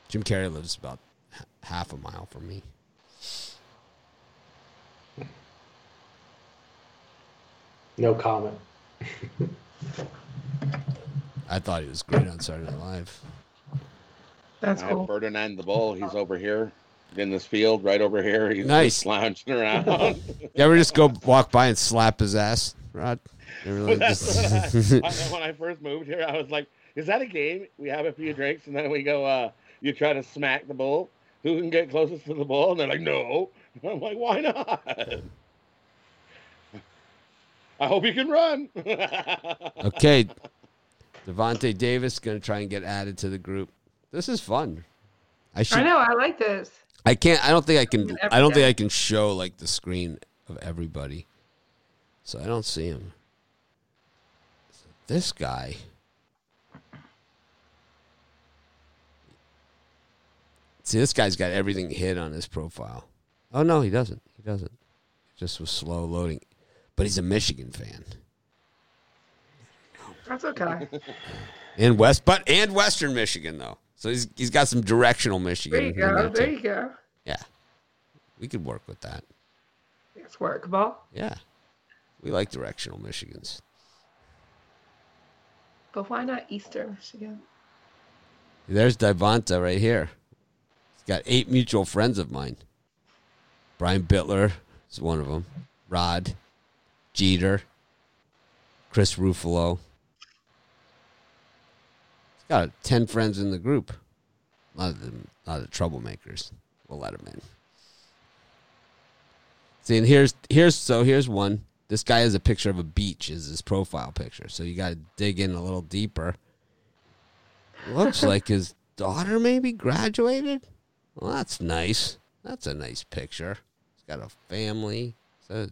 Jim Carrey lives about h- half a mile from me. No comment. I thought he was great on Saturday Night Live. That's I have cool. Ferdinand the Bull. He's over here in this field, right over here. He's Nice. lounging around. You ever just go walk by and slap his ass, Rod? Really just- I, I- when I first moved here, I was like, "Is that a game? We have a few drinks, and then we go. uh You try to smack the bull. Who can get closest to the ball? And they're like, "No." I'm like, "Why not?" I hope you can run. okay. Devontae Davis going to try and get added to the group. This is fun. I should I know. I like this. I can't. I don't think I can. I don't think. I can show like the screen of everybody, so I don't see him. This guy. See, this guy's got everything hid on his profile. Oh no, he doesn't. He doesn't. Just was slow loading, but he's a Michigan fan That's okay. in West, but and Western Michigan though. So he's he's got some directional Michigan. There you go. there, There you go. Yeah, we could work with that. It's workable. Yeah. We like directional Michigans. But why not Eastern Michigan? There's Devonta right here. Got eight mutual friends of mine. Brian Bitler is one of them. Rod, Jeter, Chris Ruffalo. He's got 10 friends in the group. A lot of them, a lot of troublemakers. We'll let them in. See, and here's here's so here's one. This guy has a picture of a beach as his profile picture. So you got to dig in a little deeper. Looks like his daughter maybe graduated. Well, that's nice. That's a nice picture. He's got a family. So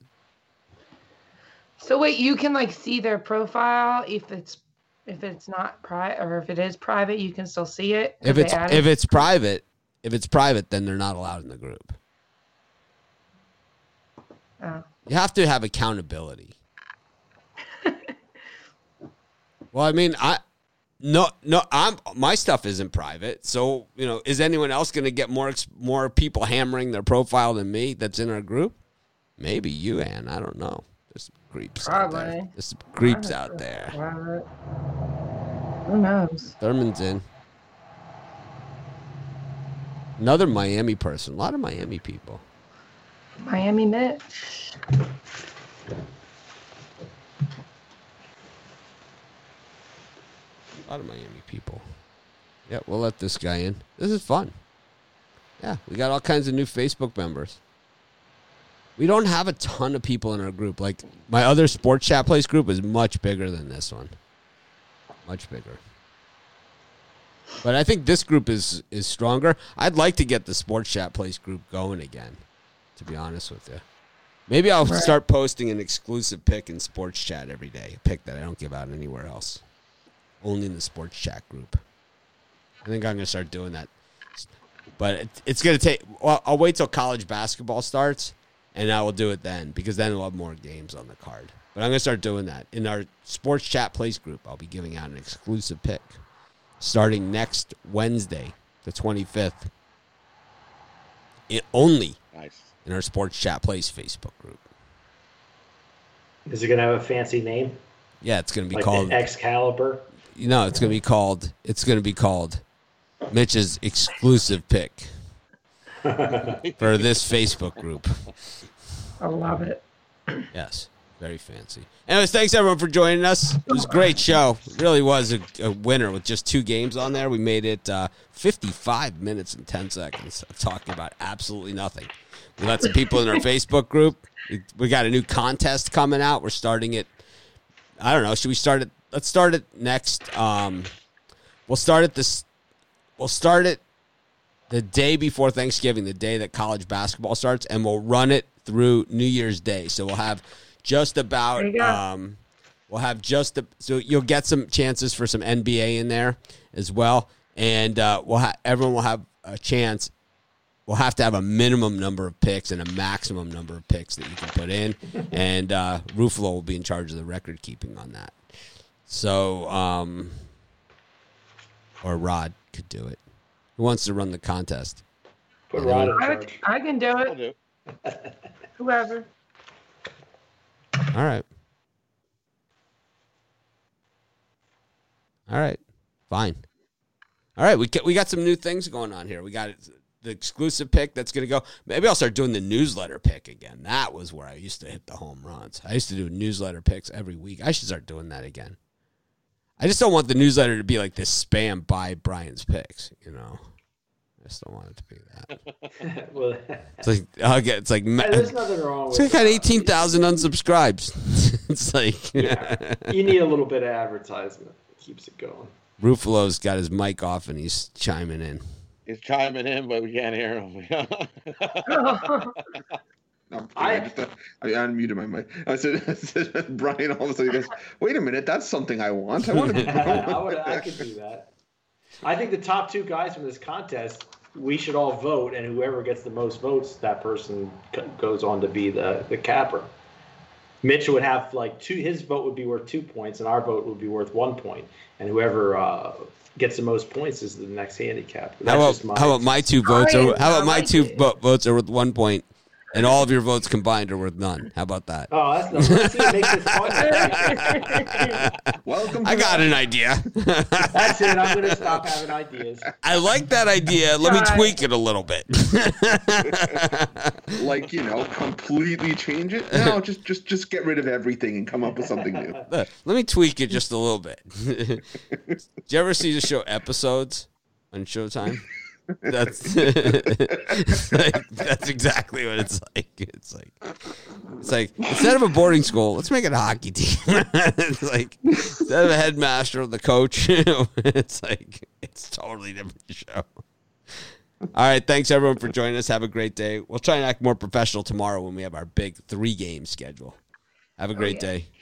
So wait, you can like see their profile if it's if it's not private or if it is private, you can still see it. if it's if it's private, if it's private, then they're not allowed in the group. Oh. You have to have accountability. well, I mean, I no no I'm my stuff isn't private. So, you know, is anyone else going to get more more people hammering their profile than me that's in our group? Maybe you, Ann. I don't know. There's some creeps out there. There's some creeps out there. Private. Who knows? Thurman's in. Another Miami person. A lot of Miami people. Miami Mitch. A lot of Miami people. Yeah, we'll let this guy in. This is fun. Yeah, we got all kinds of new Facebook members. We don't have a ton of people in our group. Like my other sports chat place group is much bigger than this one. Much bigger. But I think this group is is stronger. I'd like to get the sports chat place group going again. To be honest with you, maybe I'll Right. start posting an exclusive pick in sports chat every day. A pick that I don't give out anywhere else only in the sports chat group. I think I'm gonna start doing that, but it, it's gonna take. Well, I'll wait till college basketball starts, and I will do it then because then we'll have more games on the card. But I'm gonna start doing that in our sports chat place group. I'll be giving out an exclusive pick starting next Wednesday, the 25th. It only nice. in our sports chat place Facebook group. Is it gonna have a fancy name Yeah, it's gonna be like called. Excalibur? You know, it's gonna be called. It's gonna be called Mitch's exclusive pick for this Facebook group. I love it. Yes, very fancy. Anyways, thanks everyone for joining us. It was a great show. It really was a, a winner with just two games on there. We made it uh, 55 minutes and 10 seconds of talking about absolutely nothing. We let some people in our Facebook group. We, we got a new contest coming out. We're starting it. I don't know. Should we start it? Let's start it next. Um, we'll start it this. We'll start it the day before Thanksgiving, the day that college basketball starts, and we'll run it through New Year's Day. So we'll have just about There you go. um, we'll have just a, so you'll get some chances for some NBA in there as well, and uh, we'll have everyone will have a chance. We'll have to have a minimum number of picks and a maximum number of picks that you can put in, and uh, Ruffalo will be in charge of the record keeping on that. So, um, or Rod could do it. Who wants to run the contest? Put Rod in I, would, charge. I can do it. do. Whoever. All right. All right. Fine. All right, we get, we got some new things going on here. We got the exclusive pick that's going to go. Maybe I'll start doing the newsletter pick again. That was where I used to hit the home runs. I used to do newsletter picks every week. I should start doing that again. I just don't want the newsletter to be like this spam by Brian's picks, you know. I just don't want it to be that. well, It's like I'll get it's like ma- hey, there's nothing wrong it's with like I got eighteen thousand unsubscribes. it's like Yeah. You need a little bit of advertisement. Keeps it going. Ruffalo's got his mic off and he's chiming in. He's chiming in, but we can't hear him. No, I, I- just, uh, I unmuted my mic. I said, I said, Brian all of a sudden goes, "Wait a minute, that's something I want. I want to." I, would, I could do that. I think the top two guys from this contest, we should all vote, and whoever gets the most votes, that person c- goes on to be the, the capper. Mitch would have like two. His vote would be worth two points, and our vote would be worth one point. And whoever uh, gets the most points is the next handicap. That's How about just my- how about my two votes? Are, how about my two vo- votes are worth one point, and all of your votes combined are worth none? How about that? Oh, that's no. Let's see, make this fun. Welcome. I got an idea. That's it. I'm gonna stop having ideas. I like that idea. Let me Try. tweak it a little bit. like you know, completely change it. No, just just just get rid of everything and come up with something new. Let me tweak it just a little bit. Did you ever see the show episodes on Showtime? That's like, that's exactly what it's like. It's like it's like instead of a boarding school, let's make it a hockey team. it's like instead of a headmaster or the coach, it's like it's a totally different show. All right, thanks everyone for joining us. Have a great day. We'll try and act more professional tomorrow when we have our big three game schedule. Have a great oh, yeah. day. Yeah.